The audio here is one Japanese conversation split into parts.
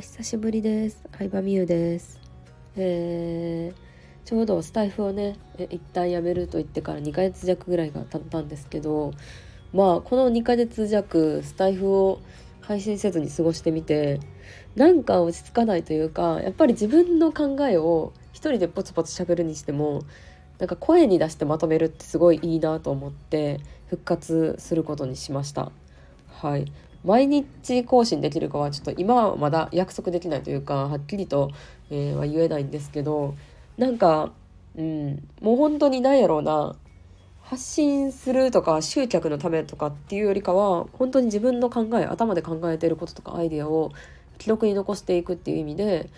お久しぶりです相葉美優ですえー、ちょうどスタイフをね一旦やめると言ってから2ヶ月弱ぐらいが経ったんですけどまあこの2ヶ月弱スタイフを配信せずに過ごしてみてなんか落ち着かないというかやっぱり自分の考えを一人でポツポツ喋るにしてもなんか声に出してまとめるってすごいいいなと思って復活することにしました。はい毎日更新できるかはちょっと今はまだ約束できないというかはっきりと、えー、は言えないんですけどなんか、うん、もう本当に何やろうな発信するとか集客のためとかっていうよりかは本当に自分の考え頭で考えていることとかアイデアを記録に残していくっていう意味で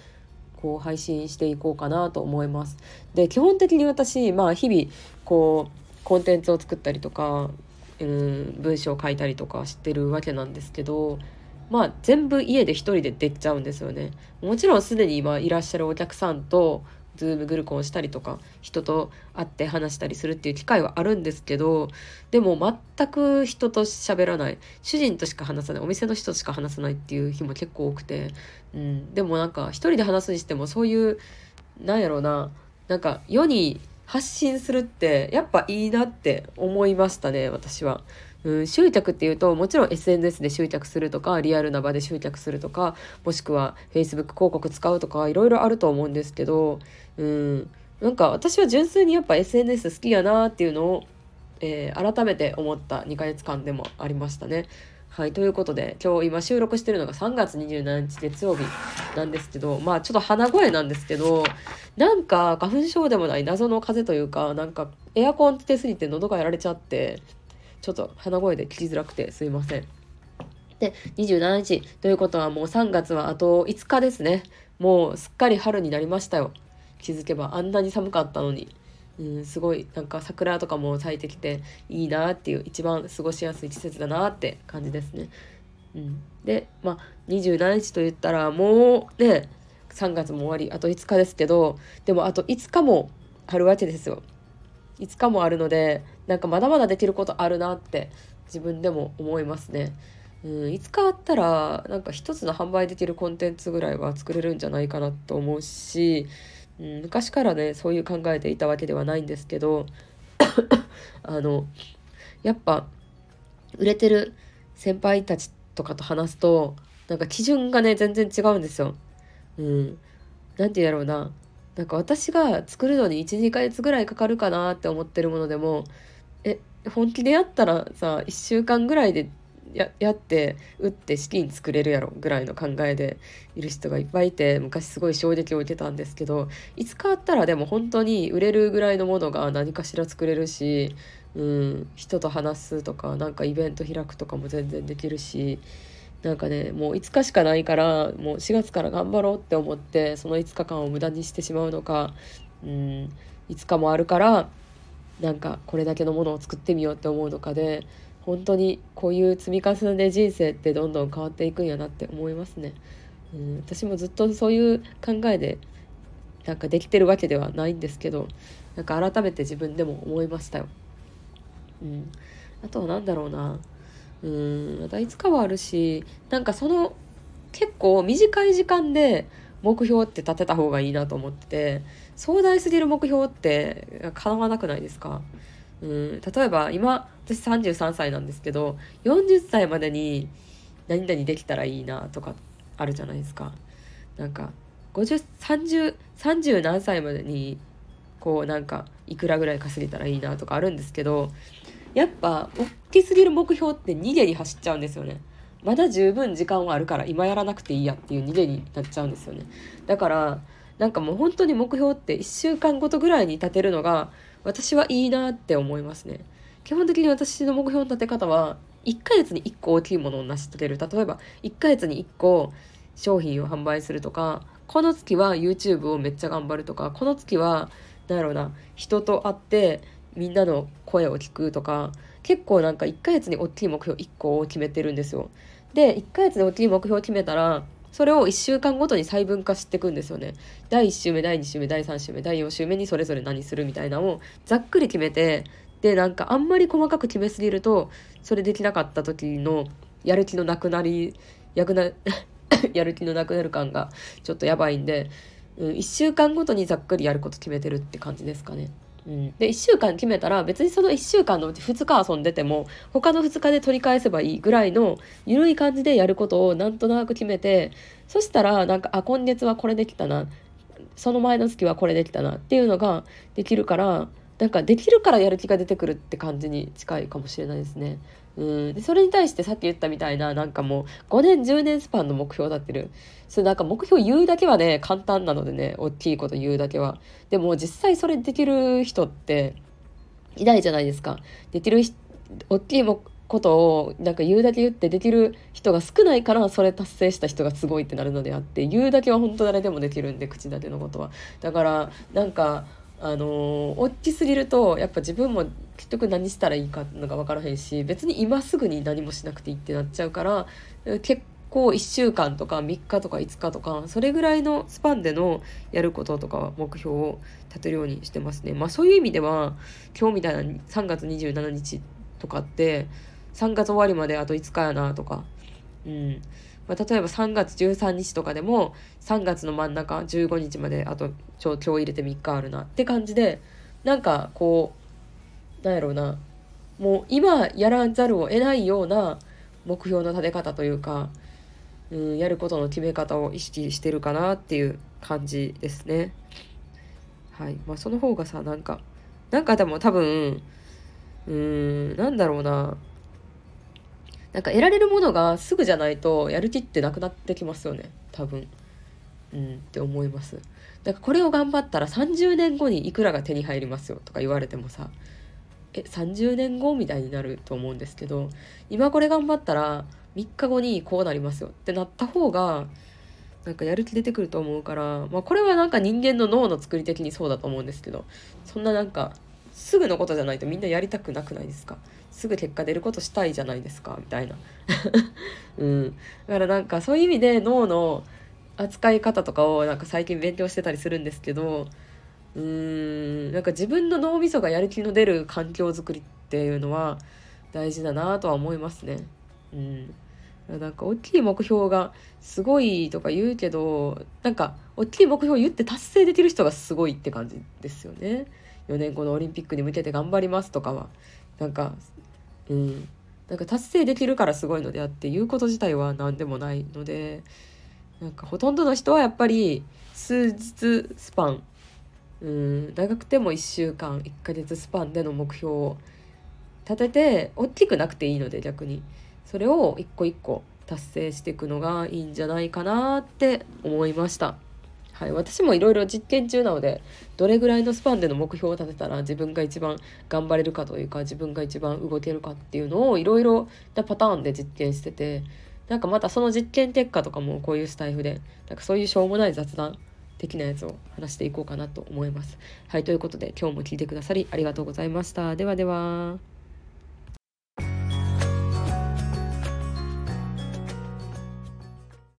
こう配信していこうかなと思います。で基本的に私、まあ、日々こうコンテンツを作ったりとかうん文章を書いたりとかしてるわけなんですけどまあ全部家で一人で出ちゃうんですよね。もちろんすでに今いらっしゃるお客さんとズームグルコンしたりとか人と会って話したりするっていう機会はあるんですけどでも全く人と喋らない。主人としか話さない。お店の人としか話さないっていう日も結構多くて、うん、でもなんか一人で話すにしてもそういうなんやろうななんか世に発信するってやっぱいいなって思いましたね私は。うん、集客っていうともちろん SNS で集客するとかリアルな場で集客するとかもしくは Facebook 広告使うとかいろいろあると思うんですけど、うん、なんか私は純粋にやっぱ SNS 好きやなっていうのを、えー、改めて思った2ヶ月間でもありましたね。はい、ということで今日今収録してるのが3月27日月曜日なんですけどまあちょっと鼻声なんですけどなんか花粉症でもない謎の風邪というかなんかエアコンつけすぎて喉がやられちゃってちょっと鼻声で聞きづらくてすいません。で27日ということはもう3月はあと5日ですねもうすっかり春になりましたよ気づけばあんなに寒かったのに。うん、すごいなんか桜とかも咲いてきていいなっていう一番過ごしやすい季節だなって感じですね。うん、でまあ27日と言ったらもうね3月も終わりあと5日ですけどでもあと5日もあるわけですよ。5日もあるのでなんかまだまだできることあるなって自分でも思いますね。うん、いつかあったらなんか一つの販売できるコンテンツぐらいは作れるんじゃないかなと思うし、うん、昔からねそういう考えていたわけではないんですけど あのやっぱ売れてる先輩たちとかと話すとなんか基準がね全然違うんですよ。うん、なて言うんやろうななんか私が作るのに12ヶ月ぐらいかかるかなって思ってるものでもえ本気でやったらさ1週間ぐらいでややって打って資金作れるやろぐらいの考えでいる人がいっぱいいて昔すごい衝撃を受けたんですけどいつかあったらでも本当に売れるぐらいのものが何かしら作れるし、うん、人と話すとかなんかイベント開くとかも全然できるしなんかねもう5日しかないからもう4月から頑張ろうって思ってその5日間を無駄にしてしまうのか、うん、5日もあるからなんかこれだけのものを作ってみようって思うのかで本当にこういう積み重ねで人生ってどんどん変わっていくんやなって思いますね。うん、私もずっとそういう考えでなんかできてるわけではないんですけどなんか改めて自分でも思いましたよ。うん、あとは何だろうなうんまたいつかはあるしなんかその結構短い時間で目標って立てた方がいいなと思ってて壮大すぎる目標って叶わなくないですか？うん例えば今私33歳なんですけど40歳までに何々できたらいいなとかあるじゃないですか。なんか503030何歳までにこうなんかいくらぐらい稼げたらいいなとかあるんですけどやっぱ大きすぎる目標って逃げに走っちゃうんですよね。まだ十分時間はあるから今やらなくていいやっていう逃げになっちゃうんですよね。だからなんかもう本当に目標って1週間ごとぐらいに立てるのが私はいいなって思いますね。基本的に私の目標の立て方は1ヶ月に1個大きいものを成し遂げる例えば1ヶ月に1個商品を販売するとかこの月は YouTube をめっちゃ頑張るとかこの月は何やろうな人と会ってみんなの声を聞くとか結構なんか1ヶ月に大きい目標1個を決めてるんですよ。で1ヶ月で大きい目標を決めたらそれを1週間ごとに細分化していくんですよね。第1週目第2週目第3週目第4週目にそれぞれ何するみたいなのをざっくり決めてでなんかあんまり細かく決めすぎるとそれできなかった時のやる気のなくなりやくな やる気のなくなる感がちょっとやばいんで、うん、1週間ごとにざっくりやること決めてるって感じですかね。うん、で1週間決めたら別にその1週間のうち2日遊んでても他の2日で取り返せばいいぐらいの緩い感じでやることをなんとなく決めてそしたらなんかあ今月はこれできたな。その前の月はこれできたな。っていうのができるからなんかできるからやる気が出てくるって感じに近いかもしれないですね。うん。でそれに対してさっき言ったみたいななんかもう5年10年スパンの目標だってる。それなんか目標言うだけはね簡単なのでね大きいこと言うだけは。でも実際それできる人っていないじゃないですか。できる大きいことをなんか言うだけ言ってできる人が少ないからそれ達成した人がすごいってなるのであって言うだけは本当誰でもできるんで口だけのことは。だからなんかあの大きすぎるとやっぱ自分も結局何したらいいかのが分からへんし別に今すぐに何もしなくていいってなっちゃうから結構1週間とか3日とか5日とかそれぐらいのスパンでのやることとか目標を立てるようにしてますね。まあそういう意味では今日みたいな3月27日とかって3月終わりまであと5日やなとか、うんまあ、例えば3月13日とかでも3月の真ん中15日まであと今日入れて3日あるなって感じでなんかこうなんやろうなもう今やらざるを得ないような目標の立て方というか、うん、やることの決め方を意識してるかなっていう感じですね。はいまあ、その方がさなんかなんかでも多分うんなんだろうななんか得られるものがすぐじゃないとやる気ってなくなってきますよね。多分。うんって思います。だからこれを頑張ったら30年後にいくらが手に入りますよとか言われてもさ。え30年後みたいになると思うんですけど今これ頑張ったら3日後にこうなりますよってなった方がなんかやる気出てくると思うから、まあ、これはなんか人間の脳の作り的にそうだと思うんですけどそんななんかすぐのことじゃないとみんなやりたくなくないですか？すぐ結果出ることしたいじゃないですかみたいな。うん。だからなんかそういう意味で脳の扱い方とかをなんか最近勉強してたりするんですけどうーん。なんか自分の脳みそがやる気の出る環境づくりっていうのは大事だなとは思いますね。うん。なんか大きい目標がすごいとか言うけどなんか大きい目標を言って達成できる人がすごいって感じですよね。4年後のオリンピックに向けて頑張りますとかはなんかうんなんか達成できるからすごいのであって言うこと自体は何でもないのでなんかほとんどの人はやっぱり数日スパンうん長くても1週間1ヶ月スパンでの目標を立てて大きくなくていいので逆にそれを一個一個達成していくのがいいんじゃないかなって思いました。はい、私もいろいろ実験中なのでどれぐらいのスパンでの目標を立てたら自分が一番頑張れるかというか自分が一番動けるかっていうのをいろいろなパターンで実験しててなんかまたその実験結果とかもこういうスタイフでなんかそういうしょうもない雑談的なやつを話していこうかなと思います。はいということで今日も聞いてくださりありがとうございました。ではでは。